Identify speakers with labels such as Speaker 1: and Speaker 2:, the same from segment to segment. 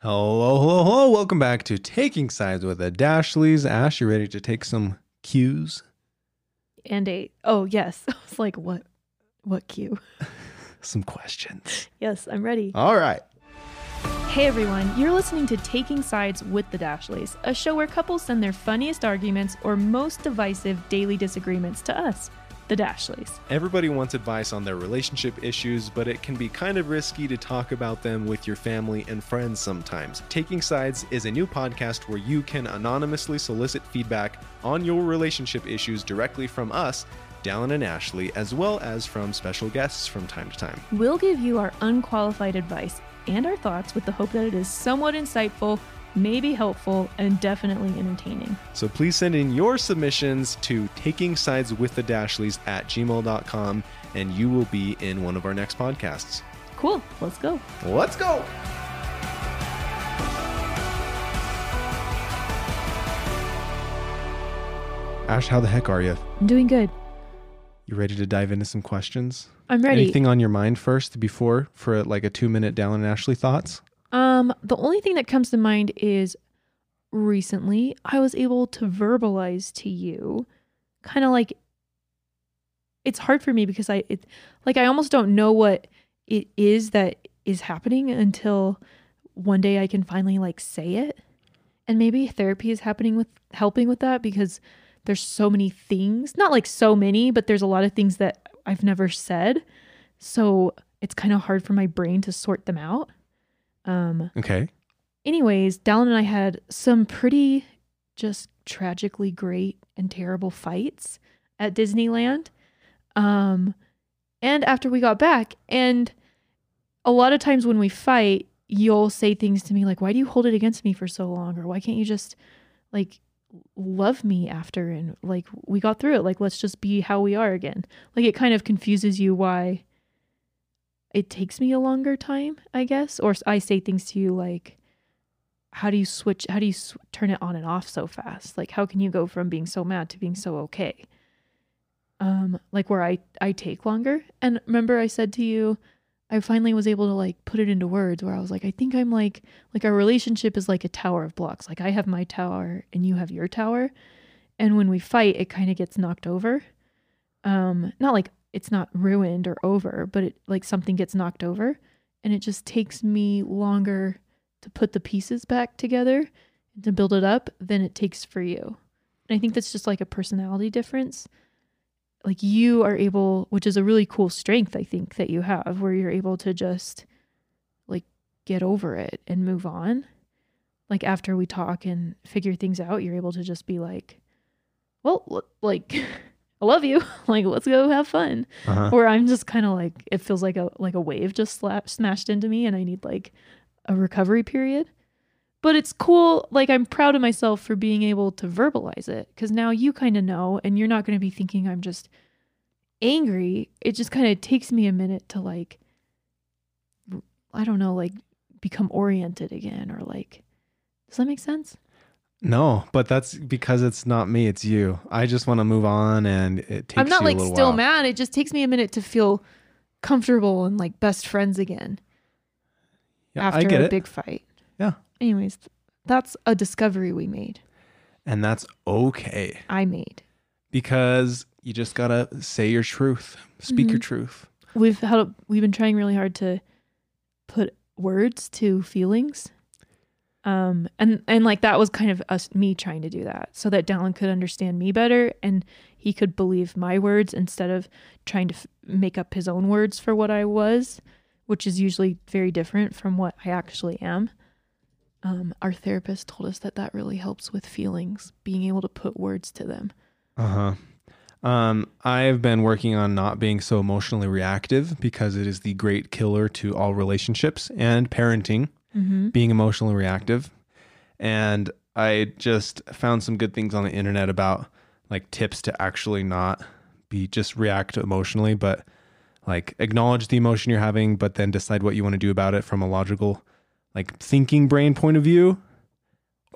Speaker 1: Hello, hello, hello. Welcome back to Taking Sides with the Dashleys. Ash, you ready to take some cues?
Speaker 2: And a oh yes. I was like, what what cue?
Speaker 1: Some questions.
Speaker 2: Yes, I'm ready.
Speaker 1: All right.
Speaker 2: Hey everyone, you're listening to Taking Sides with the Dashleys, a show where couples send their funniest arguments or most divisive daily disagreements to us, the Dashleys.
Speaker 1: Everybody wants advice on their relationship issues, but it can be kind of risky to talk about them with your family and friends sometimes. Taking Sides is a new podcast where you can anonymously solicit feedback on your relationship issues directly from us, Dallin and Ashley, as well as from special guests from time to time.
Speaker 2: We'll give you our unqualified advice and our thoughts with the hope that it is somewhat insightful, maybe helpful, and definitely entertaining.
Speaker 1: So please send in your submissions to taking sides with the Dashleys at gmail.com and you will be in one of our next podcasts.
Speaker 2: Cool, let's go.
Speaker 1: Let's go. Ash, how the heck are you?
Speaker 2: I'm doing good.
Speaker 1: You ready to dive into some questions?
Speaker 2: I'm ready.
Speaker 1: Anything on your mind first before for like a two minute Dallin and Ashley thoughts?
Speaker 2: Um, the only thing that comes to mind is recently I was able to verbalize to you kind of like it's hard for me because I it like I almost don't know what it is that is happening until one day I can finally like say it. And maybe therapy is happening with helping with that because there's so many things, not like so many, but there's a lot of things that I've never said. So it's kind of hard for my brain to sort them out. Um,
Speaker 1: Okay.
Speaker 2: anyways, Dallin and I had some pretty just tragically great and terrible fights at Disneyland. Um, and after we got back, and a lot of times when we fight, you'll say things to me like, Why do you hold it against me for so long? Or why can't you just like love me after? And like, we got through it. Like, let's just be how we are again. Like, it kind of confuses you why it takes me a longer time, I guess. Or I say things to you like, how do you switch? How do you sw- turn it on and off so fast? Like, how can you go from being so mad to being so okay? Um, like where I I take longer. And remember, I said to you, I finally was able to like put it into words where I was like, I think I'm like like our relationship is like a tower of blocks. Like I have my tower and you have your tower, and when we fight, it kind of gets knocked over. Um, not like it's not ruined or over, but it like something gets knocked over, and it just takes me longer to put the pieces back together and to build it up than it takes for you. And I think that's just like a personality difference. Like you are able, which is a really cool strength, I think, that you have, where you're able to just like get over it and move on. Like after we talk and figure things out, you're able to just be like, well, like, I love you. like, let's go have fun
Speaker 1: Uh-huh.
Speaker 2: or I'm just kind of like it feels like a like a wave just slapped, smashed into me and I need like a recovery period. But it's cool. Like I'm proud of myself for being able to verbalize it cuz now you kind of know and you're not going to be thinking I'm just angry. It just kind of takes me a minute to like I don't know, like become oriented again or like Does that make sense?
Speaker 1: No, but that's because it's not me, it's you. I just want to move on and it takes
Speaker 2: I'm not like still
Speaker 1: while.
Speaker 2: mad. It just takes me a minute to feel comfortable and like best friends again.
Speaker 1: Yeah,
Speaker 2: after
Speaker 1: I get
Speaker 2: a
Speaker 1: it.
Speaker 2: big fight.
Speaker 1: Yeah.
Speaker 2: Anyways, that's a discovery we made.
Speaker 1: and that's okay
Speaker 2: I made.
Speaker 1: because you just got to say your truth, speak your
Speaker 2: Mhm.
Speaker 1: truth.
Speaker 2: We've had a, we've been trying really hard to put words to feelings. Um and and like that was kind of us me trying to do that so that Dallin could understand me better and he could believe my words instead of trying to f- make up his own words for what I was, which is usually very different from what I actually am. Um, our therapist told us that that really helps with feelings, being able to put words to them.
Speaker 1: Uh huh. Um, I've been working on not being so emotionally reactive because it is the great killer to all relationships and parenting,
Speaker 2: Mm-hmm.
Speaker 1: being emotionally reactive. And I just found some good things on the internet about like tips to actually not be just react emotionally, but like acknowledge the emotion you're having, but then decide what you want to do about it from a logical, like thinking brain point of view.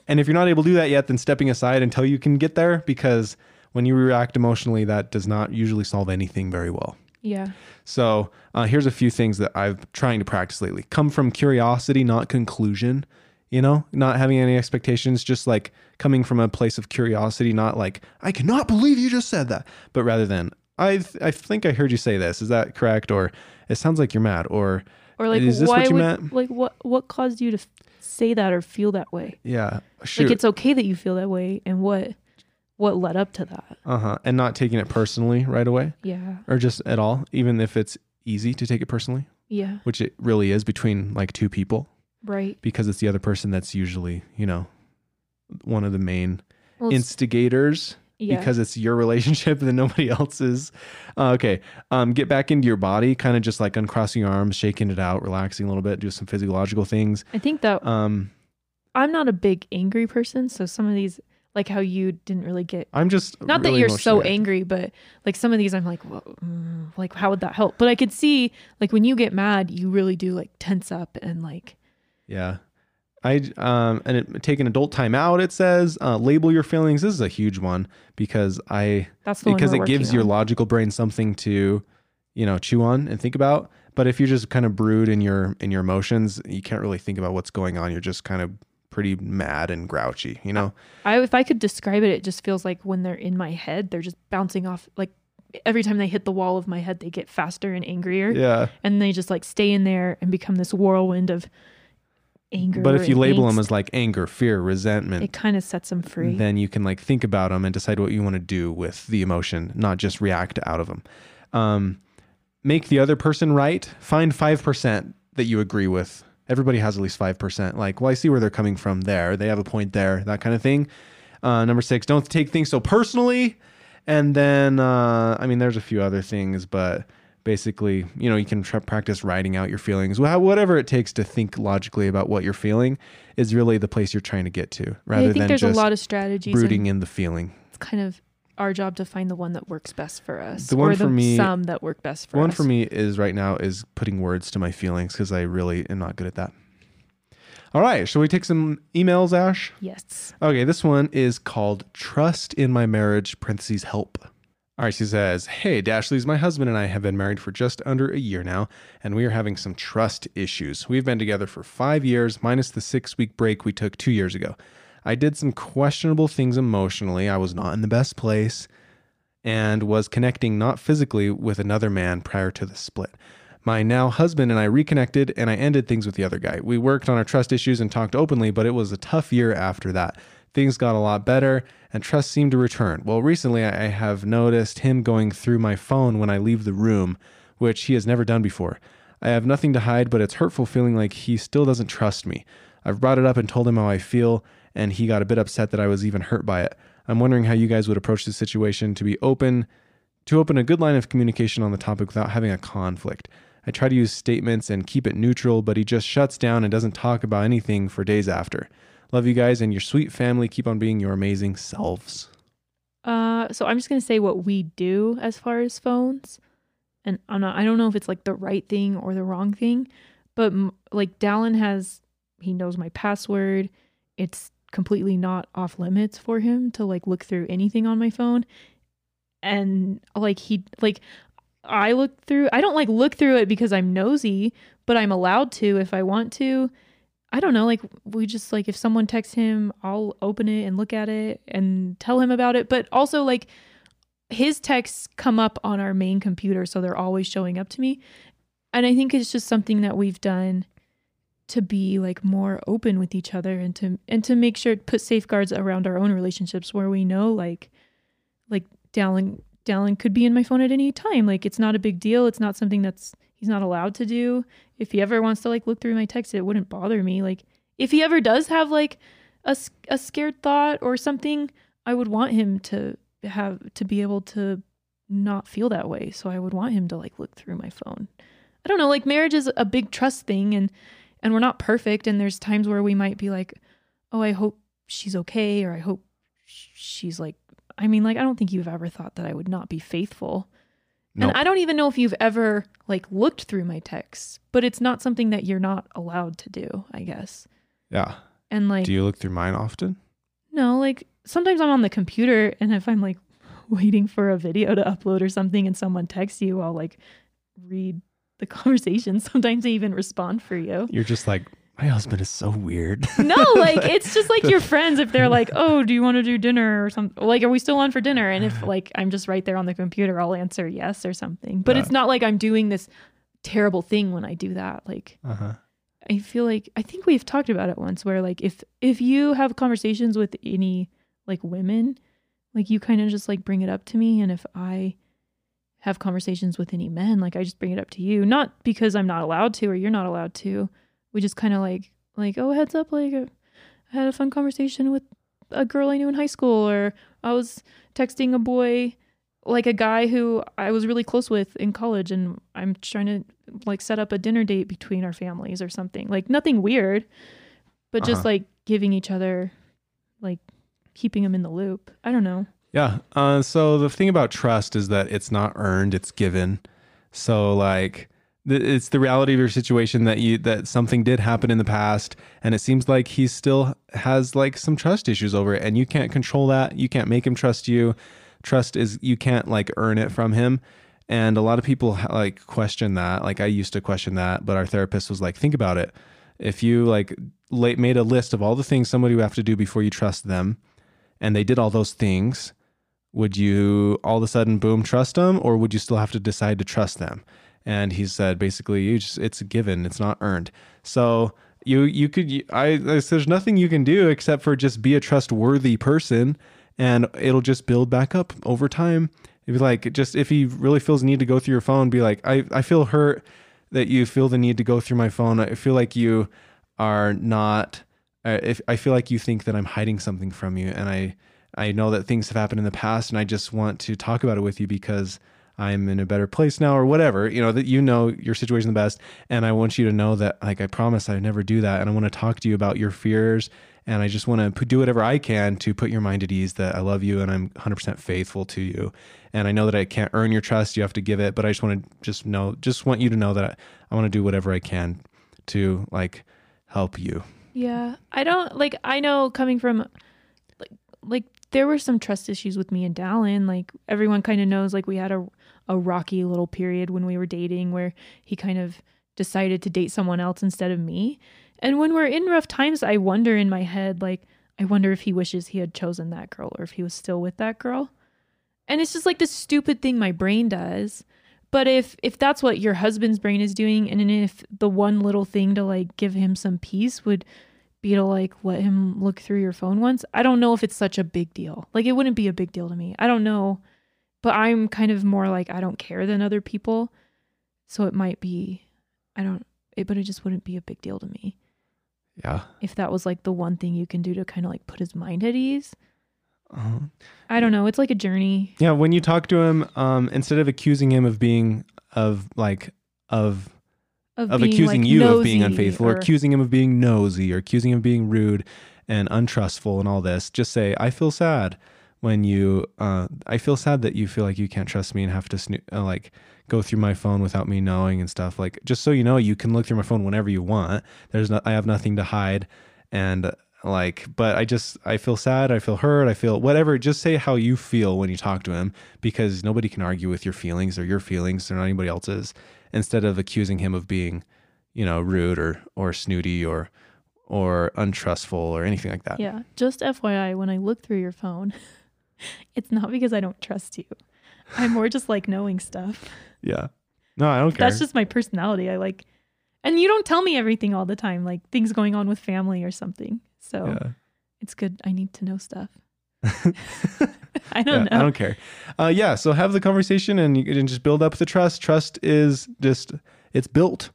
Speaker 1: And if you're not able to do that yet, then stepping aside until you can get there because when you react emotionally, that does not usually solve anything very well.
Speaker 2: Yeah.
Speaker 1: So uh, here's a few things that I've trying to practice lately. Come from curiosity, not conclusion. you know, not having any expectations, just like coming from a place of curiosity, not like, I cannot believe you just said that, but rather than, I, th- I think I heard you say this. Is that correct? Or it sounds like you're mad. Or,
Speaker 2: Or like
Speaker 1: Is this
Speaker 2: why
Speaker 1: what you
Speaker 2: would
Speaker 1: meant?
Speaker 2: like what what caused you to f- say that or feel that way?
Speaker 1: yeah, shoot.
Speaker 2: Like it's okay that you feel that way and what what led up to that.
Speaker 1: uh huh. And not taking it personally right away
Speaker 2: Yeah.
Speaker 1: or just at all, even if it's easy to take it personally,
Speaker 2: Yeah.
Speaker 1: which it really is between like two people.
Speaker 2: Right.
Speaker 1: because it's the other person that's usually, you know, one of the main
Speaker 2: Well,
Speaker 1: instigators
Speaker 2: yeah.
Speaker 1: because it's your relationship than nobody else's. Uh, okay. Um, get back into your body, kind of just like uncrossing your arms, shaking it out, relaxing a little bit, do some physiological things.
Speaker 2: I think that
Speaker 1: Um,
Speaker 2: I'm not a big angry person, so some of these like how you didn't really get
Speaker 1: I'm just
Speaker 2: not that you're so angry, but like some of these I'm like, Whoa, mm, like how would that help? But I could see like when you get mad, you really do like tense up and like
Speaker 1: Yeah. I um and it, take an adult time out. It says uh, label your feelings. This is a huge one because I
Speaker 2: that's
Speaker 1: because it gives
Speaker 2: working
Speaker 1: your logical brain something to you know chew on and think about but if you're just kind of brood in your in your emotions you can't really think about what's going on you're just kind of pretty mad and grouchy you know
Speaker 2: I if I could describe it, it just feels like when they're in my head, they're just bouncing off like every time they hit the wall of my head, they get faster and angrier.
Speaker 1: yeah
Speaker 2: And they just like stay in there and become this whirlwind of anger.
Speaker 1: but if you label them as like anger fear resentment
Speaker 2: it kind of sets them free.
Speaker 1: then you can like think about them and decide what you want to do with the emotion not just react out of them um, make the other person right find 5% that you agree with everybody has at least 5% like well i see where they're coming from there. They have a point there that kind of thing. Uh, number six don't take things so personally. And then uh, i mean there's a few other things but basically you know you can try, practice writing out your feelings. Whatever it takes to think logically about what you're feeling is really the place you're trying to get to rather
Speaker 2: I think
Speaker 1: than
Speaker 2: there's
Speaker 1: just
Speaker 2: a lot of strategies.
Speaker 1: brooding in the feeling.
Speaker 2: it's kind of our job to find the one that works best for us.
Speaker 1: The one
Speaker 2: or
Speaker 1: for
Speaker 2: the
Speaker 1: me-
Speaker 2: some that work best for
Speaker 1: one
Speaker 2: us.
Speaker 1: for me is right now is putting words to my feelings because i really am not good at that all right shall we take some emails ash
Speaker 2: Yes.
Speaker 1: okay this one is called trust in my marriage parentheses help all right she says hey dashley's my husband and i have been married for just under a year now and we are having some trust issues we've been together for five years minus the six week break we took two years ago i did some questionable things emotionally i was not in the best place and was connecting not physically with another man prior to the split. My now husband and I reconnected and I ended things with the other guy. We worked on our trust issues and talked openly, but it was a tough year after that. Things got a lot better and trust seemed to return. Well, recently I have noticed him going through my phone when I leave the room, which he has never done before. I have nothing to hide, but it's hurtful feeling like he still doesn't trust me. I've brought it up and told him how I feel, and he got a bit upset that I was even hurt by it. I'm wondering how you guys would approach this situation to be open, to open a good line of communication on the topic without having a conflict. I try to use statements and keep it neutral, but he just shuts down and doesn't talk about anything for days after. Love you guys and your sweet family. Keep on being your amazing selves.
Speaker 2: Uh, so I'm just gonna say what we do as far as phones, and I'm not. I don't know if it's like the right thing or the wrong thing, but m- like Dallin has, he knows my password. It's completely not off limits for him to like look through anything on my phone, and like he like I look through. I don't like look through it because I'm nosy, but I'm allowed to if I want to. I don't know, like we just like if someone texts him, I'll open it and look at it and tell him about it. But also like his texts come up on our main computer, so they're always showing up to me. And I think it's just something that we've done to be like more open with each other and to and to make sure put safeguards around our own relationships where we know like like Dallin Dallin could be in my phone at any time. Like it's not a big deal. It's not something that's he's not allowed to do. If he ever wants to like look through my text, it wouldn't bother me. Like if he ever does have like a, a scared thought or something, I would want him to have to be able to not feel that way. So I would want him to like look through my phone. I don't know, like marriage is a big trust thing and and we're not perfect and there's times where we might be like, "Oh, I hope she's okay," or "I hope she's like I mean, like I don't think you've ever thought that I would not be faithful.
Speaker 1: No,
Speaker 2: And I don't even know if you've ever like looked through my texts, but it's not something that you're not allowed to do, I guess.
Speaker 1: yeah.
Speaker 2: And like
Speaker 1: Do you look through mine often?
Speaker 2: no, like sometimes I'm on the computer and if I'm like waiting for a video to upload or something and someone texts you, I'll like read the conversation. Sometimes they even respond for you.
Speaker 1: You're just like My husband is so weird.
Speaker 2: No, like it's just like your friends if they're like, "Oh, do you want to do dinner or something?" Like, are we still on for dinner? And if like I'm just right there on the computer, I'll answer yes or something. But it's not like I'm doing this terrible thing when I do that. Like
Speaker 1: uh-huh.
Speaker 2: I feel like I think we've talked about it once where like if if you have conversations with any like women, like you kind of just like bring it up to me and if I have conversations with any men, like I just bring it up to you, not because I'm not allowed to or you're not allowed to. We just kind of like like oh heads up like I had a fun conversation with a girl I knew in high school or I was texting a boy like a guy who I was really close with in college and I'm trying to like set up a dinner date between our families or something. Like nothing weird, but just
Speaker 1: Uh-huh.
Speaker 2: like giving each other like keeping them in the loop. I don't know.
Speaker 1: Yeah. Uh, so the thing about trust is that it's not earned; it's given. So like, it's the reality of your situation that you that something did happen in the past, and it seems like he still has like some trust issues over it, and you can't control that. You can't make him trust you. Trust is you can't like earn it from him. And a lot of people like question that. Like I used to question that, but our therapist was like, think about it. If you like made a list of all the things somebody would have to do before you trust them, and they did all those things, would you all of a sudden boom trust them? Or would you still have to decide to trust them? And he said basically you just it's a given. It's not earned. So you you could you- i there's nothing you can do except for just be a trustworthy person and it'll just build back up over time. If you like just if he really feels need to go through your phone be like i i feel hurt that you feel the need to go through my phone. I feel like you are not uh, if I feel like you think that I'm hiding something from you, and I I know that things have happened in the past, and I just want to talk about it with you because I'm in a better place now, or whatever. You know that you know your situation the best, and I want you to know that like I promise I never do that, and I want to talk to you about your fears, and I just want to do whatever I can to put your mind at ease that I love you and I'm 100% faithful to you, and I know that I can't earn your trust, you have to give it, but I just want to just know, just want you to know that I, I want to do whatever I can to like help you.
Speaker 2: Yeah. I don't like I know coming from like like there were some trust issues with me and Dallin. Like everyone kind of knows like we had a a rocky little period when we were dating where he kind of decided to date someone else instead of me. And when we're in rough times, I wonder in my head like I wonder if he wishes he had chosen that girl or if he was still with that girl. And it's just like this stupid thing my brain does. But if if that's what your husband's brain is doing and if the one little thing to like give him some peace would be to like let him look through your phone once, I don't know if it's such a big deal. Like it wouldn't be a big deal to me. I don't know. But I'm kind of more like I don't care than other people. So it might be I don't it but it just wouldn't be a big deal to me
Speaker 1: Yeah.
Speaker 2: if that was like the one thing you can do to kind of like put his mind at ease.
Speaker 1: Uh-huh.
Speaker 2: I don't know. It's like a journey.
Speaker 1: Yeah, when you talk to him, um, instead of accusing him of being of like of
Speaker 2: Of,
Speaker 1: of accusing
Speaker 2: like,
Speaker 1: you of being unfaithful or, accusing him of being nosy or accusing him of being rude and untrustful and all this, just say, "I feel sad when you. Uh, I feel sad that you feel like you can't trust me and have to snoo- uh, like go through my phone without me knowing and stuff. Like, just so you know, you can look through my phone whenever you want. There's no, I have nothing to hide, and." like but i just i feel sad i feel hurt i feel whatever just say how you feel when you talk to him because nobody can argue with your feelings or your feelings or not anybody else's instead of accusing him of being you know rude or or snooty or or untrustful or anything like that
Speaker 2: Yeah. Just FYI, when I look through your phone, it's not because I don't trust you. I'm more just like knowing stuff.
Speaker 1: yeah no i don't care
Speaker 2: That's just my personality. I like, and you don't tell me everything all the time, like things going on with family or something. So
Speaker 1: yeah.
Speaker 2: it's good. I need to know stuff. I don't know.
Speaker 1: I don't care. Uh, yeah, so have the conversation and you can just build up the trust. Trust is just it's built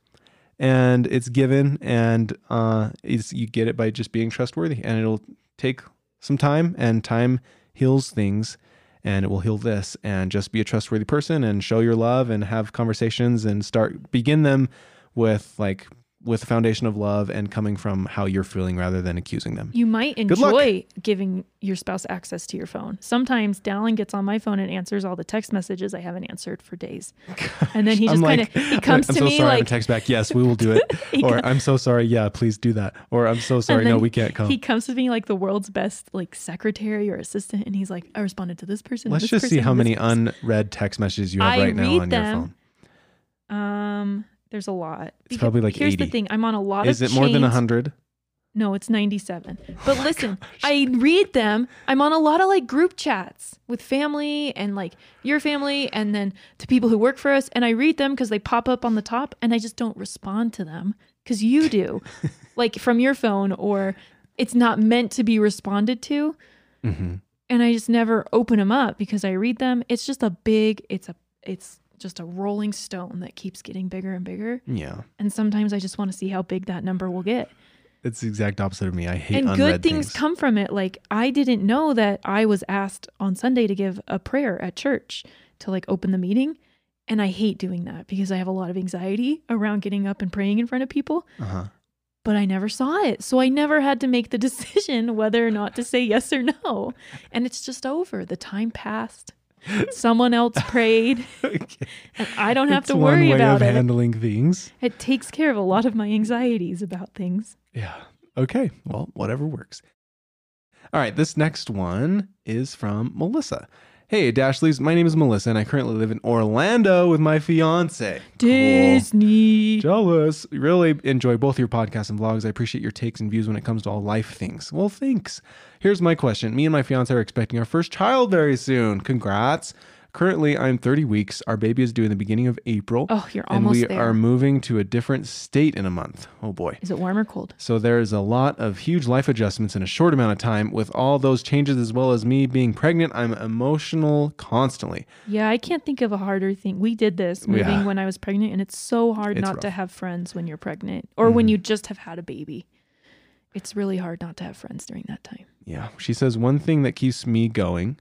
Speaker 1: and it's given, and uh, it's, you get it by just being trustworthy. And it'll take some time, and time heals things, and it will heal this. And just be a trustworthy person and show your love and have conversations and start begin them with like with the foundation of love and coming from how you're feeling rather than accusing them.
Speaker 2: You might enjoy giving your spouse access to your phone. Sometimes Dallin gets on my phone and answers all the text messages I haven't answered for days. And then he
Speaker 1: I'm
Speaker 2: just kind
Speaker 1: like,
Speaker 2: of he comes
Speaker 1: I'm
Speaker 2: to
Speaker 1: so
Speaker 2: me
Speaker 1: sorry. I'm
Speaker 2: like
Speaker 1: text back. Yes, we will do it. or
Speaker 2: co-
Speaker 1: I'm so sorry. Yeah, please do that. Or I'm so sorry. No, we can't come.
Speaker 2: he comes to me like the world's best like secretary or assistant, and he's like, I responded to this person.
Speaker 1: Let's
Speaker 2: this
Speaker 1: just see how many
Speaker 2: person."
Speaker 1: unread text messages you have
Speaker 2: I
Speaker 1: right now on
Speaker 2: them.
Speaker 1: your phone.
Speaker 2: Um, There's a lot.
Speaker 1: It's probably like
Speaker 2: here's the thing. I'm on a lot
Speaker 1: Is
Speaker 2: of
Speaker 1: it more than. 100?
Speaker 2: No, it's 97.
Speaker 1: Oh
Speaker 2: But listen, I read them. I'm on a lot of like group chats with family and like your family and then to people who work for us. And I read them because they pop up on the top and I just don't respond to them because you do, like from your phone or it's not meant to be responded to.
Speaker 1: hmm
Speaker 2: And I just never open them up because I read them. It's just a big, it's a, it's just a rolling stone that keeps getting bigger and bigger.
Speaker 1: Yeah.
Speaker 2: And sometimes I just want to see how big that number will get.
Speaker 1: It's the exact opposite of me. I hate
Speaker 2: and good things, come from it. Like i didn't know that i was asked on sunday to give a prayer at church to like open the meeting. And i hate doing that because i have a lot of anxiety around getting up and praying in front of people.
Speaker 1: Uh-huh.
Speaker 2: but i never saw it. So i never had to make the decision whether or not to say yes or no. And it's just over. The time passed someone else prayed
Speaker 1: Okay.
Speaker 2: and i don't have
Speaker 1: It's
Speaker 2: to
Speaker 1: one
Speaker 2: worry
Speaker 1: way
Speaker 2: about
Speaker 1: of
Speaker 2: it
Speaker 1: handling things.
Speaker 2: it takes care of a lot of my anxieties about things
Speaker 1: Yeah. Okay. Well, whatever works. All right. This next one is from Melissa. Hey, Dashleys. My name is Melissa, and I currently live in Orlando with my fiance.
Speaker 2: Disney
Speaker 1: Jealous. Really enjoy both your podcasts and vlogs. I appreciate your takes and views when it comes to all life things. Well, thanks. Here's my question. Me and my fiance are expecting our first child very soon. Congrats. Currently, I'm 30 weeks. Our baby is due in the beginning of April.
Speaker 2: oh you're
Speaker 1: and
Speaker 2: almost
Speaker 1: we
Speaker 2: there
Speaker 1: are moving to a different state in a month. Oh boy.
Speaker 2: Is it warm or cold?
Speaker 1: So there's a lot of huge life adjustments in a short amount of time. With all those changes, as well as me being pregnant, I'm emotional constantly.
Speaker 2: Yeah, I can't think of a harder thing. We did this moving
Speaker 1: Yeah.
Speaker 2: when I was pregnant, and it's so hard
Speaker 1: It's
Speaker 2: not to have friends when you're pregnant or when
Speaker 1: Mhm.
Speaker 2: you just have had a baby. It's really hard not to have friends during that time.
Speaker 1: Yeah. She says one thing that keeps me going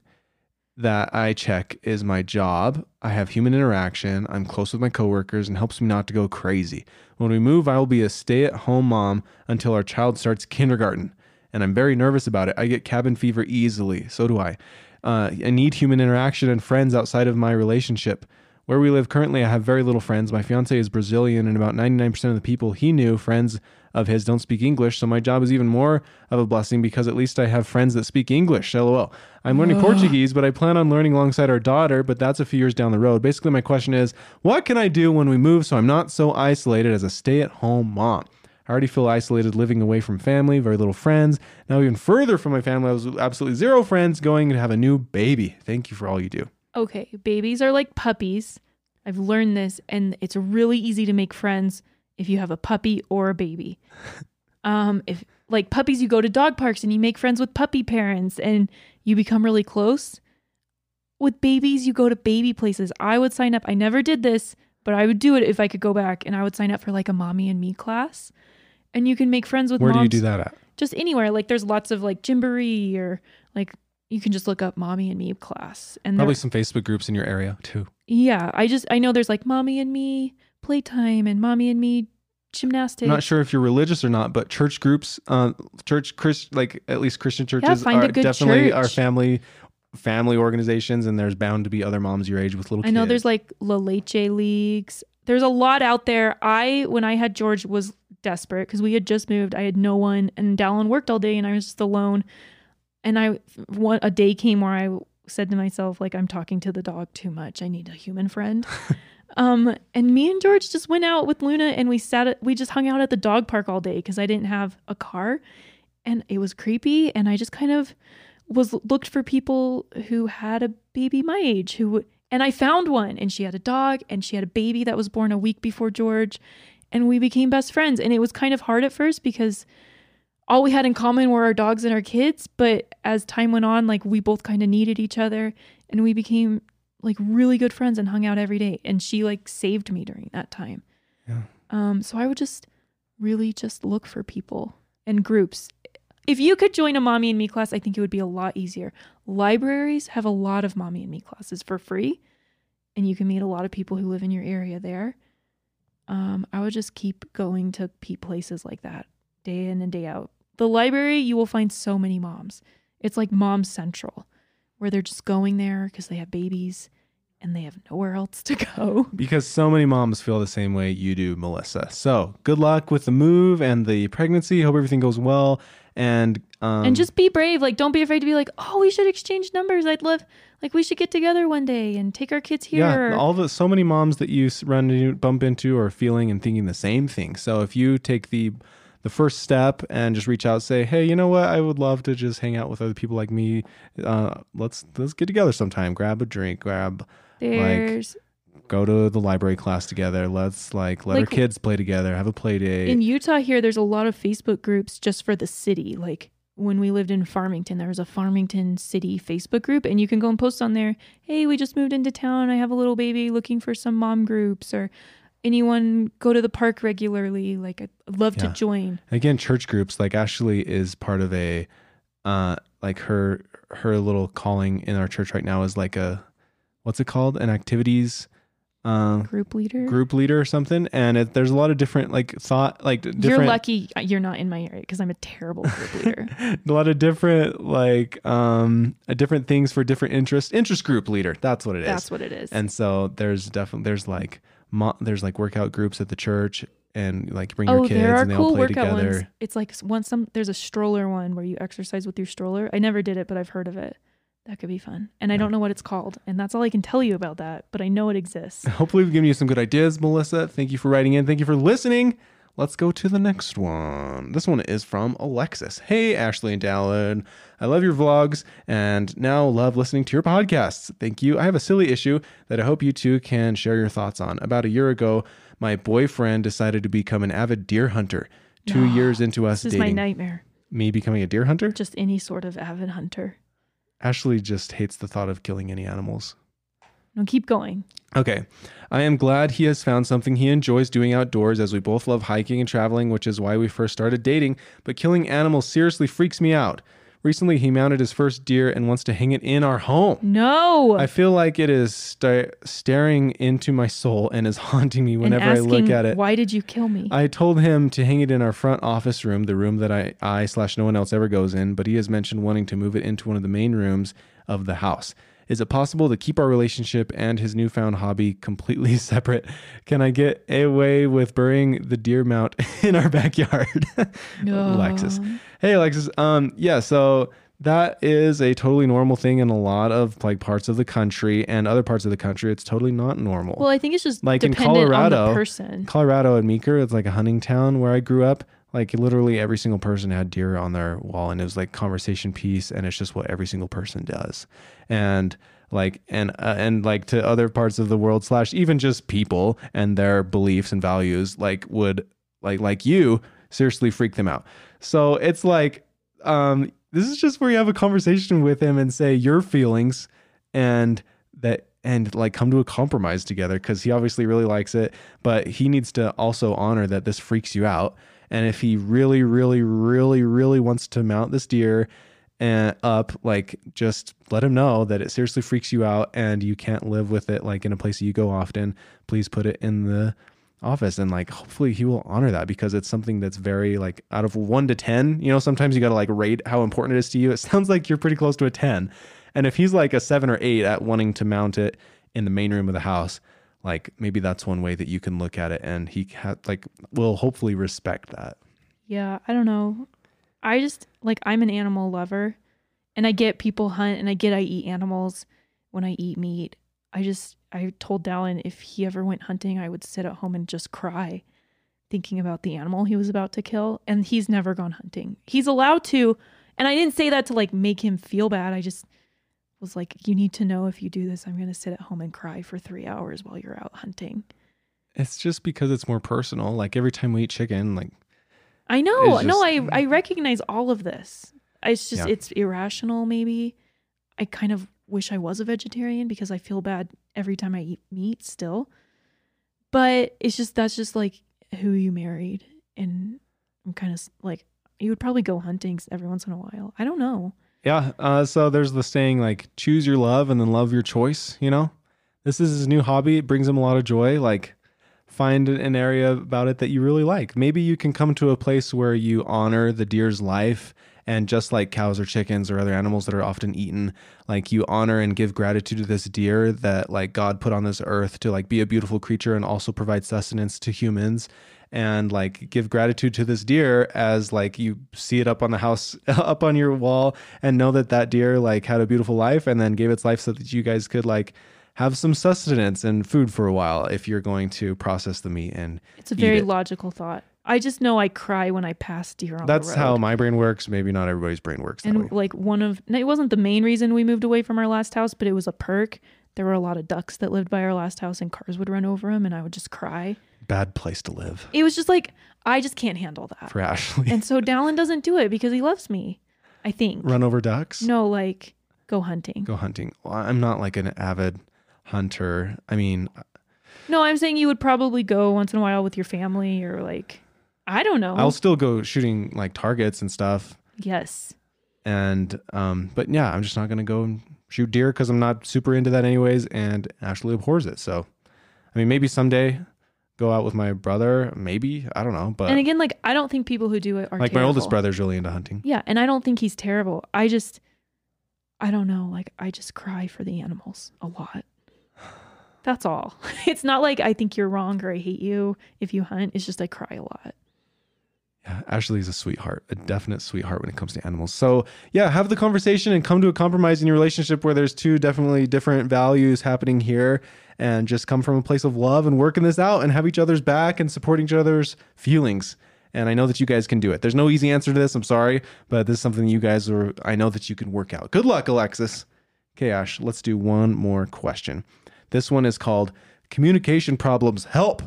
Speaker 1: that I check is my job. I have human interaction. I'm close with my coworkers and helps me not to go crazy. When we move, I will be a stay at home mom until our child starts kindergarten. And I'm very nervous about it. I get cabin fever easily. So do I. Uh, I need human interaction and friends outside of my relationship. Where we live currently, I have very little friends. My fiance is Brazilian, and about 99% of the people he knew, friends of his, don't speak English. So my job is even more of a blessing because at least I have friends that speak English. LOL. I'm learning Portuguese, but I plan on learning alongside our daughter, but that's a few years down the road. Basically, my question is what can I do when we move so I'm not so isolated as a stay at home mom? I already feel isolated living away from family, very little friends. Now, even further from my family, I was absolutely zero friends going to have a new baby. Thank you for all you do.
Speaker 2: Okay, babies are like puppies. I've learned this, and it's really easy to make friends if you have a puppy or a baby. Um, if like puppies, you go to dog parks and you make friends with puppy parents, and you become really close. With babies, you go to baby places. I would sign up. I never did this, but I would do it if I could go back, and I would sign up for like a mommy and me class. And you can make friends with
Speaker 1: Where do you do that at?
Speaker 2: just anywhere. Like there's lots of like Gymboree or like you can just look up mommy and me class and
Speaker 1: Probably some Facebook groups in your area too.
Speaker 2: yeah, I just I know there's like mommy and me playtime and mommy and me gymnastics.
Speaker 1: I'm not sure if you're religious or not, but church groups, uh, church, Chris, like at least Christian churches,
Speaker 2: a
Speaker 1: are definitely are
Speaker 2: church.
Speaker 1: family family organizations, and there's bound to be other moms your age with little
Speaker 2: I
Speaker 1: kids.
Speaker 2: know there's like La Leche leagues. There's a lot out there. I when I had George was desperate because we had just moved. I had no one, and Dallin worked all day, and I was just alone. And I one a day came where I said to myself like I'm talking to the dog too much. I need a human friend. um, and me and George just went out with Luna, and we sat at, we just hung out at the dog park all day because I didn't have a car, and it was creepy. And I just kind of was looked for people who had a baby my age who and I found one and she had a dog and she had a baby that was born a week before George and we became best friends and it was kind of hard at first because all we had in common were our dogs and our kids but as time went on like we both kind of needed each other and we became like really good friends and hung out every day and she like saved me during that time.
Speaker 1: Yeah.
Speaker 2: Um so I would just really just look for people and groups if you could join a mommy and me class, I think it would be a lot easier. Libraries have a lot of mommy and me classes for free, and you can meet a lot of people who live in your area there. Um, I would just keep going to places like that day in and day out. The library, you will find so many moms. It's like Mom Central, where they're just going there because they have babies and they have nowhere else to go.
Speaker 1: because so many moms feel the same way you do, Melissa. So good luck with the move and the pregnancy. Hope everything goes well. And um,
Speaker 2: and just be brave. Like, don't be afraid to be like, oh, we should exchange numbers. I'd love, like, we should get together one day and take our kids here.
Speaker 1: yeah, all the so many moms that you run into, bump into are feeling and thinking the same thing. So if you take the the first step and just reach out, say, hey, you know what? I would love to just hang out with other people like me. Uh, let's let's get together sometime. Grab a drink. Grab
Speaker 2: There's
Speaker 1: go to the library class together. Let's like let our kids play together. Have a play day.
Speaker 2: in Utah here, there's a lot of Facebook groups just for the city. Like when we lived in Farmington, there was a Farmington City Facebook group, and you can go and post on there, hey, we just moved into town. I have a little baby looking for some mom groups or anyone go to the park regularly. Like I'd love
Speaker 1: Yeah.
Speaker 2: to join.
Speaker 1: again church groups like ashley is part of a uh like her her little calling in our church right now is like a what's it called an activities uh,
Speaker 2: Group leader.
Speaker 1: group leader or something and it, there's a lot of different like thought like different
Speaker 2: You're lucky you're not in my area because I'm a terrible group leader.
Speaker 1: a lot of different like um uh, different things for different interest interest group leader that's what it is
Speaker 2: That's what it is.
Speaker 1: and so there's definitely there's like mo- there's like workout groups at the church and like bring your
Speaker 2: oh,
Speaker 1: kids
Speaker 2: there are
Speaker 1: and they all
Speaker 2: cool
Speaker 1: play
Speaker 2: workout
Speaker 1: together
Speaker 2: ones. It's like once some there's a stroller one where you exercise with your stroller. I never did it, but I've heard of it. That could be fun. And I don't know what it's called, and that's all I can tell you about that, but I know it exists.
Speaker 1: Hopefully, we've given you some good ideas, Melissa. Thank you for writing in. Thank you for listening. Let's go to the next one. This one is from Alexis. Hey, Ashley and Dallin. I love your vlogs and now love listening to your podcasts. Thank you. I have a silly issue that I hope you two can share your thoughts on. About a year ago, my boyfriend decided to become an avid deer hunter. Two ah, years into us
Speaker 2: This is my nightmare.
Speaker 1: me becoming a deer hunter.
Speaker 2: Just any sort of avid hunter.
Speaker 1: Ashley just hates the thought of killing any animals.
Speaker 2: No, keep going.
Speaker 1: Okay. I am glad he has found something he enjoys doing outdoors as we both love hiking and traveling, which is why we first started dating. But killing animals seriously freaks me out. Recently, he mounted his first deer and wants to hang it in our home.
Speaker 2: No.
Speaker 1: I feel like it is sta staring into my soul and is haunting me whenever I look at it.
Speaker 2: Why did you kill me?
Speaker 1: I told him to hang it in our front office room, the room that I, I slash no one else ever goes in, but he has mentioned wanting to move it into one of the main rooms of the house. Is it possible to keep our relationship and his newfound hobby completely separate? Can I get away with burying the deer mount in our backyard?
Speaker 2: no.
Speaker 1: Alexis. Hey Alexis. Um yeah, so that is a totally normal thing in a lot of like parts of the country and other parts of the country it's totally not normal.
Speaker 2: Well, I think it's just
Speaker 1: Like in Colorado,
Speaker 2: the person.
Speaker 1: Colorado and Meeker, it's like a hunting town where I grew up. Like literally every single person had deer on their wall and it was like conversation piece and it's just what every single person does. And like and uh, and like to other parts of the world slash even just people and their beliefs and values like would like like you seriously freak them out. So it's like um this is just where you have a conversation with him and say your feelings and that and like come to a compromise together because he obviously really likes it but he needs to also honor that this freaks you out and if he really really really really wants to mount this deer and up like just let him know that it seriously freaks you out and you can't live with it like in a place you go often please put it in the office. And like hopefully he will honor that because it's something that's very like out of 1 to 10 you know sometimes you got to like rate how important it is to you. It sounds like you're pretty close to a 10 and if he's like a 7 or 8 at wanting to mount it in the main room of the house like maybe that's one way that you can look at it and he ha- like will hopefully respect that
Speaker 2: Yeah, I don't know. I just like I'm an animal lover and I get people hunt and I get I eat animals when I eat meat. I just I told Dallin if he ever went hunting, I would sit at home and just cry thinking about the animal he was about to kill and he's never gone hunting. He's allowed to and I didn't say that to like make him feel bad. I just was like you need to know if you do this I'm going to sit at home and cry for 3 hours while you're out hunting.
Speaker 1: it's just because it's more personal like every time we eat chicken like
Speaker 2: I know.
Speaker 1: It's
Speaker 2: no, I I recognize all of this. It's just
Speaker 1: Yeah.
Speaker 2: it's irrational maybe. I kind of wish I was a vegetarian because I feel bad every time I eat meat still. But it's just that's just like who you married and I'm kind of like you would probably go hunting every once in a while. I don't know.
Speaker 1: Yeah. Uh, so there's the saying like choose your love and then love your choice. You know, this is his new hobby. It brings him a lot of joy. Like find an area about it that you really like. Maybe you can come to a place where you honor the deer's life and just like cows or chickens or other animals that are often eaten, like you honor and give gratitude to this deer that like God put on this earth to like be a beautiful creature and also provide sustenance to humans and like give gratitude to this deer as like you see it up on the house up on your wall and know that that deer like had a beautiful life and then gave its life so that you guys could like have some sustenance and food for a while if you're going to process the meat and
Speaker 2: It's a very
Speaker 1: it.
Speaker 2: logical thought. I just know I cry when I pass deer on
Speaker 1: that's
Speaker 2: the road.
Speaker 1: That's how my brain works maybe not everybody's brain works
Speaker 2: and like one of it wasn't the main reason we moved away from our last house, but it was a perk. There were a lot of ducks that lived by our last house, and cars would run over them, and I would just cry.
Speaker 1: Bad place to live
Speaker 2: It was just like I just can't handle that,
Speaker 1: for Ashley
Speaker 2: and so Dallin doesn't do it because he loves me. I think.
Speaker 1: run over ducks
Speaker 2: No, like go hunting.
Speaker 1: go hunting well, I'm not like an avid hunter I mean
Speaker 2: No, I'm saying you would probably go once in a while with your family or like I don't know.
Speaker 1: I'll still go shooting like targets and stuff
Speaker 2: yes.
Speaker 1: and um but yeah i'm just not gonna go and shoot deer because i'm not super into that anyways and ashley abhors it so i mean maybe someday go out with my brother maybe i don't know but
Speaker 2: and again, like I don't think people who do it are
Speaker 1: like my oldest
Speaker 2: terrible.
Speaker 1: brother's really into hunting
Speaker 2: Yeah, and I don't think he's terrible. I just I don't know, like I just cry for the animals a lot. That's all. It's not like I think you're wrong or I hate you if you hunt. It's just I cry a lot.
Speaker 1: Yeah is a sweetheart a definite sweetheart when it comes to animals so yeah have the conversation and come to a compromise in your relationship where there's two definitely different values happening here and just come from a place of love and working this out and have each other's back and support each other's feelings and I know that you guys can do it. There's no easy answer to this. I'm sorry, but this is something you guys are. I know that you can work out. Good luck, Alexis. Okay, Ash. Let's do one more question. This one is called "Communication Problems Help"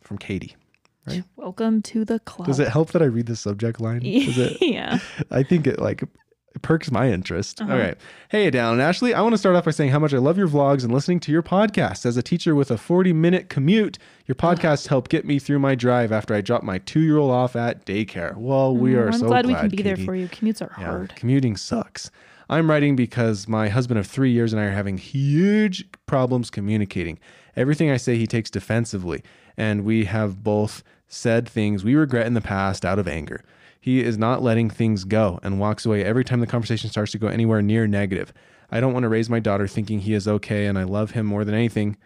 Speaker 1: from Katie. Right.
Speaker 2: Welcome to the club.
Speaker 1: Does it help that I read the subject line? Does it?
Speaker 2: yeah.
Speaker 1: I think it like perks my interest.
Speaker 2: Uh-huh.
Speaker 1: All right. Hey, Dallin and Ashley, I want to start off by saying how much I love your vlogs and listening to your podcast. As a teacher with a 40 minute commute, your podcast helped get me through my drive after I dropped my two year old off at daycare. Well, we are
Speaker 2: I'm
Speaker 1: so
Speaker 2: glad, we can be
Speaker 1: Katie.
Speaker 2: there for you. Commutes are
Speaker 1: Yeah,
Speaker 2: hard.
Speaker 1: commuting sucks. I'm writing because my husband of three years and I are having huge problems communicating. Everything I say, he takes defensively, and we have both said things we regret in the past out of anger. He is not letting things go and walks away every time the conversation starts to go anywhere near negative. I don't want to raise my daughter thinking he is okay and I love him more than anything.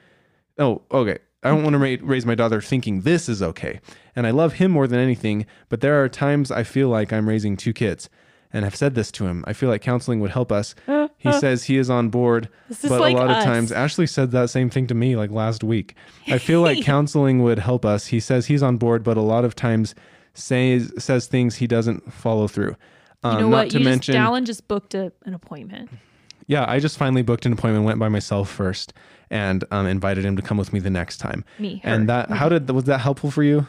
Speaker 1: Oh, okay. I don't want to ra- raise my daughter thinking this is okay. And I love him more than anything, but there are times I feel like I'm raising two kids. And I've said this to him. I feel like counseling would help us. Ah. He says he is on board,
Speaker 2: This is
Speaker 1: but
Speaker 2: like
Speaker 1: a lot
Speaker 2: us.
Speaker 1: of times Ashley said that same thing to me like last week. I feel like counseling would help us. He says he's on board, but a lot of times says says things he doesn't follow through. Um,
Speaker 2: You know
Speaker 1: not
Speaker 2: what? You
Speaker 1: mention,
Speaker 2: just Dallin just booked a, an appointment.
Speaker 1: yeah, I just finally booked an appointment, went by myself first, and um, invited him to come with me the next time.
Speaker 2: Me. her.
Speaker 1: And that, how did was that helpful for you?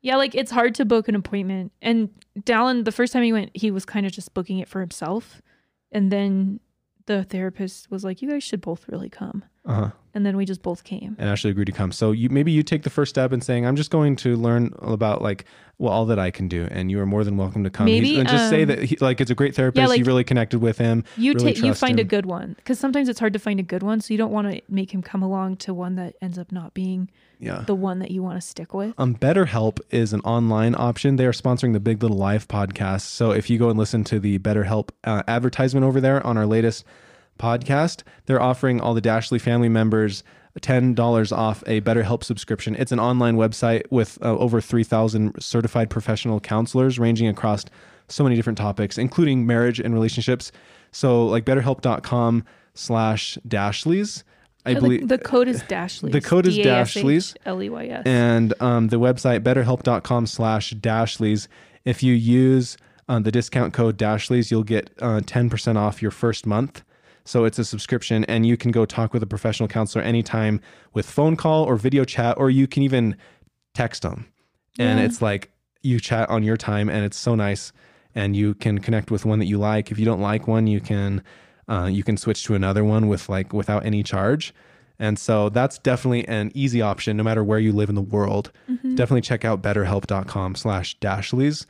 Speaker 2: Yeah, like it's hard to book an appointment. And Dallin, the first time he went, he was kind of just booking it for himself. And then the therapist was like, You guys should both really come.
Speaker 1: Uh huh.
Speaker 2: And then we just both came.
Speaker 1: And Ashley agreed to come. So you maybe you take the first step in saying, "I'm just going to learn about like well all that I can do," and you are more than welcome to come. He's-
Speaker 2: Maybe,
Speaker 1: and just say
Speaker 2: um,
Speaker 1: that he, like it's a great therapist.
Speaker 2: Yeah, like-
Speaker 1: you really connected with him.
Speaker 2: You
Speaker 1: really
Speaker 2: take you find a good one because sometimes it's hard to find a good one, so you don't want to make him come along to one that ends up not being
Speaker 1: Yeah.
Speaker 2: the one that you want to stick with.
Speaker 1: Um, BetterHelp is an online option. They are sponsoring the Big Little Life podcast. So if you go and listen to the BetterHelp uh, advertisement over there on our latest podcast, they're offering all the Dashley family members $10 off a BetterHelp subscription. It's an online website with uh, over 3,000 certified professional counselors ranging across so many different topics, including marriage and relationships. So like betterhelp.com slash Dashleys. I
Speaker 2: The-
Speaker 1: believe
Speaker 2: the, code is Dashleys.
Speaker 1: The code is Dashleys.
Speaker 2: L E Y S.
Speaker 1: and um, the website betterhelp.com slash dashleys if you use uh, the discount code dashleys you'll get uh, 10% off your first month so it's a subscription and you can go talk with a professional counselor anytime with phone call or video chat or you can even text them and
Speaker 2: Yeah.
Speaker 1: it's like you chat on your time and it's so nice. And you can connect with one that you like. If you don't like one you can uh, you can switch to another one with like without any charge. And so that's definitely an easy option no matter where you live in the world. Definitely check out betterhelp.com slash dashleys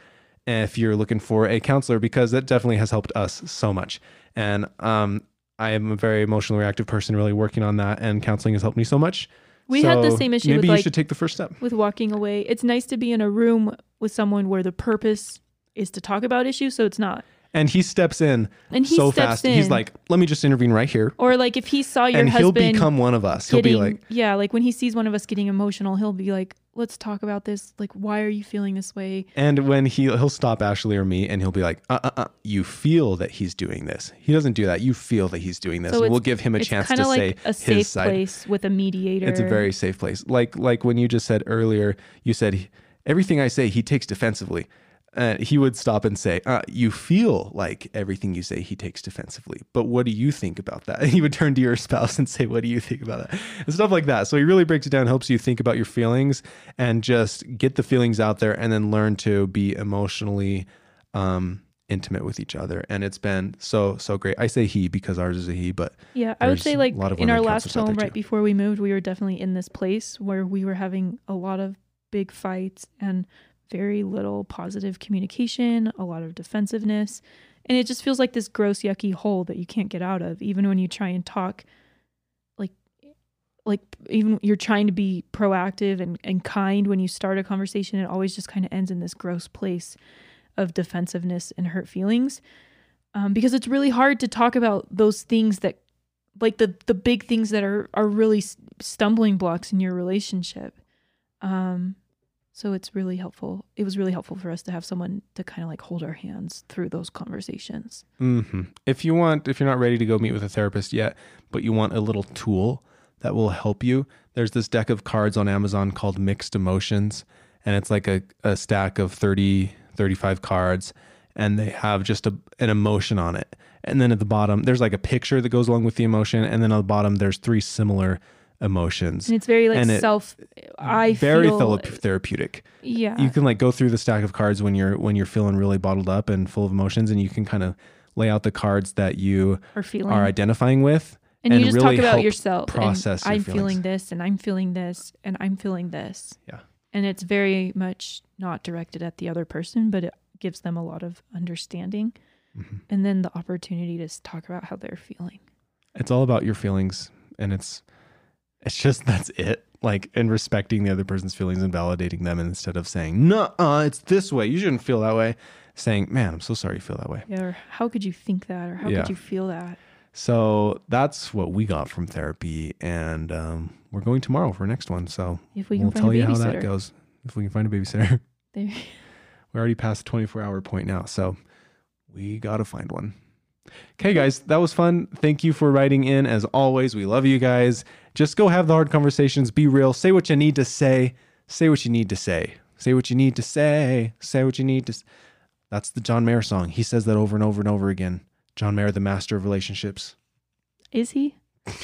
Speaker 1: if you're looking for a counselor because that definitely has helped us so much. And um, i am a very emotionally reactive person really working on that and counseling has helped me so much
Speaker 2: We had the same issue
Speaker 1: Maybe
Speaker 2: with
Speaker 1: you
Speaker 2: like
Speaker 1: should take the first step.
Speaker 2: with walking away. It's nice to be in a room with someone where the purpose is to talk about issues, so it's not.
Speaker 1: And he steps in
Speaker 2: And he
Speaker 1: so
Speaker 2: steps
Speaker 1: fast.
Speaker 2: in.
Speaker 1: He's like, "Let me just intervene right here,"
Speaker 2: or like if he saw your
Speaker 1: and he'll
Speaker 2: husband
Speaker 1: become one of us. He'll be like,
Speaker 2: yeah, like when he sees one of us getting emotional, he'll be like, "Let's talk about this. Like, why are you feeling this way?"
Speaker 1: and when he he'll stop Ashley or me, and he'll be like, "Uh, uh, uh you feel that he's doing this. He doesn't do that. You feel that he's doing this.
Speaker 2: So
Speaker 1: we'll give him a chance to
Speaker 2: like
Speaker 1: say
Speaker 2: a
Speaker 1: his
Speaker 2: safe
Speaker 1: side."
Speaker 2: place with a mediator.
Speaker 1: It's a very safe place. Like like when you just said earlier, you said everything I say he takes defensively. Uh, he would stop and say, uh, "You feel like everything you say he takes defensively, but what do you think about that?" And he would turn to your spouse and say, "What do you think about that?" And stuff like that. So he really breaks it down, helps you think about your feelings, and just get the feelings out there, and then learn to be emotionally um, intimate with each other. And it's been so so great. I say he because ours is a he, but
Speaker 2: Yeah, I would say like
Speaker 1: a lot of
Speaker 2: in our last home, right
Speaker 1: too.
Speaker 2: before we moved, we were definitely in this place where we were having a lot of big fights and very little positive communication, a lot of defensiveness, and it just feels like this gross, yucky hole that you can't get out of, even when you try and talk. Like, like even you're trying to be proactive and and kind when you start a conversation, it always just kind of ends in this gross place of defensiveness and hurt feelings. Um, because it's really hard to talk about those things that like the the big things that are are really stumbling blocks in your relationship um so it's really helpful it was really helpful for us to have someone to kind of like hold our hands through those conversations
Speaker 1: hmm If you want, if you're not ready to go meet with a therapist yet, but you want a little tool that will help you, there's this deck of cards on Amazon called Mixed Emotions. And it's like a, a stack of 30, 35 cards, and they have just a, an emotion on it. And then at the bottom, there's like a picture that goes along with the emotion. And then on the bottom, there's three similar emotions.
Speaker 2: and it's very like
Speaker 1: it-
Speaker 2: self i
Speaker 1: Very
Speaker 2: feel
Speaker 1: thera- therapeutic.
Speaker 2: yeah
Speaker 1: you can like go through the stack of cards when you're when you're feeling really bottled up and full of emotions and you can kind of lay out the cards that you
Speaker 2: are feeling
Speaker 1: are identifying with
Speaker 2: and,
Speaker 1: and
Speaker 2: you just
Speaker 1: really
Speaker 2: talk about yourself
Speaker 1: process your
Speaker 2: i'm
Speaker 1: feelings.
Speaker 2: feeling this and i'm feeling this and i'm feeling this
Speaker 1: Yeah.
Speaker 2: and it's very much not directed at the other person but it gives them a lot of understanding
Speaker 1: Mhm.
Speaker 2: and then the opportunity to talk about how they're feeling
Speaker 1: it's all about your feelings and it's it's just that's it like and respecting the other person's feelings and validating them instead of saying no uh, it's this way you shouldn't feel that way saying man i'm so sorry you feel that way
Speaker 2: Yeah, or how could you think that, or how
Speaker 1: Yeah.
Speaker 2: could you feel that?
Speaker 1: so that's what we got from therapy and um, we're going tomorrow for our next one so
Speaker 2: If we can
Speaker 1: we'll
Speaker 2: find
Speaker 1: tell
Speaker 2: a
Speaker 1: you how that goes if we can find a babysitter
Speaker 2: There-
Speaker 1: We're already past the 24 hour point now. So we got to find one. Okay, guys, that was fun. Thank you for writing in. As always, we love you guys. Just go have the hard conversations. Be real. Say what you need to say. Say what you need to say. Say what you need to say. Say what you need to. s- That's the John Mayer song. He says that over and over and over again. John Mayer, the master of relationships.
Speaker 2: is he?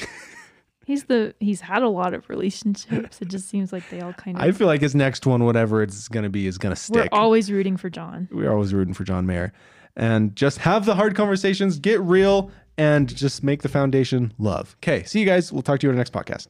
Speaker 2: he's the he's had a lot of relationships. It just seems like they all kind of.
Speaker 1: I feel like his next one, whatever it's going to be, is going to stick.
Speaker 2: we're always rooting for John.
Speaker 1: we're always rooting for John Mayer. And just have the hard conversations, get real, and just make the foundation love. Okay, see you guys. We'll talk to you on the next podcast.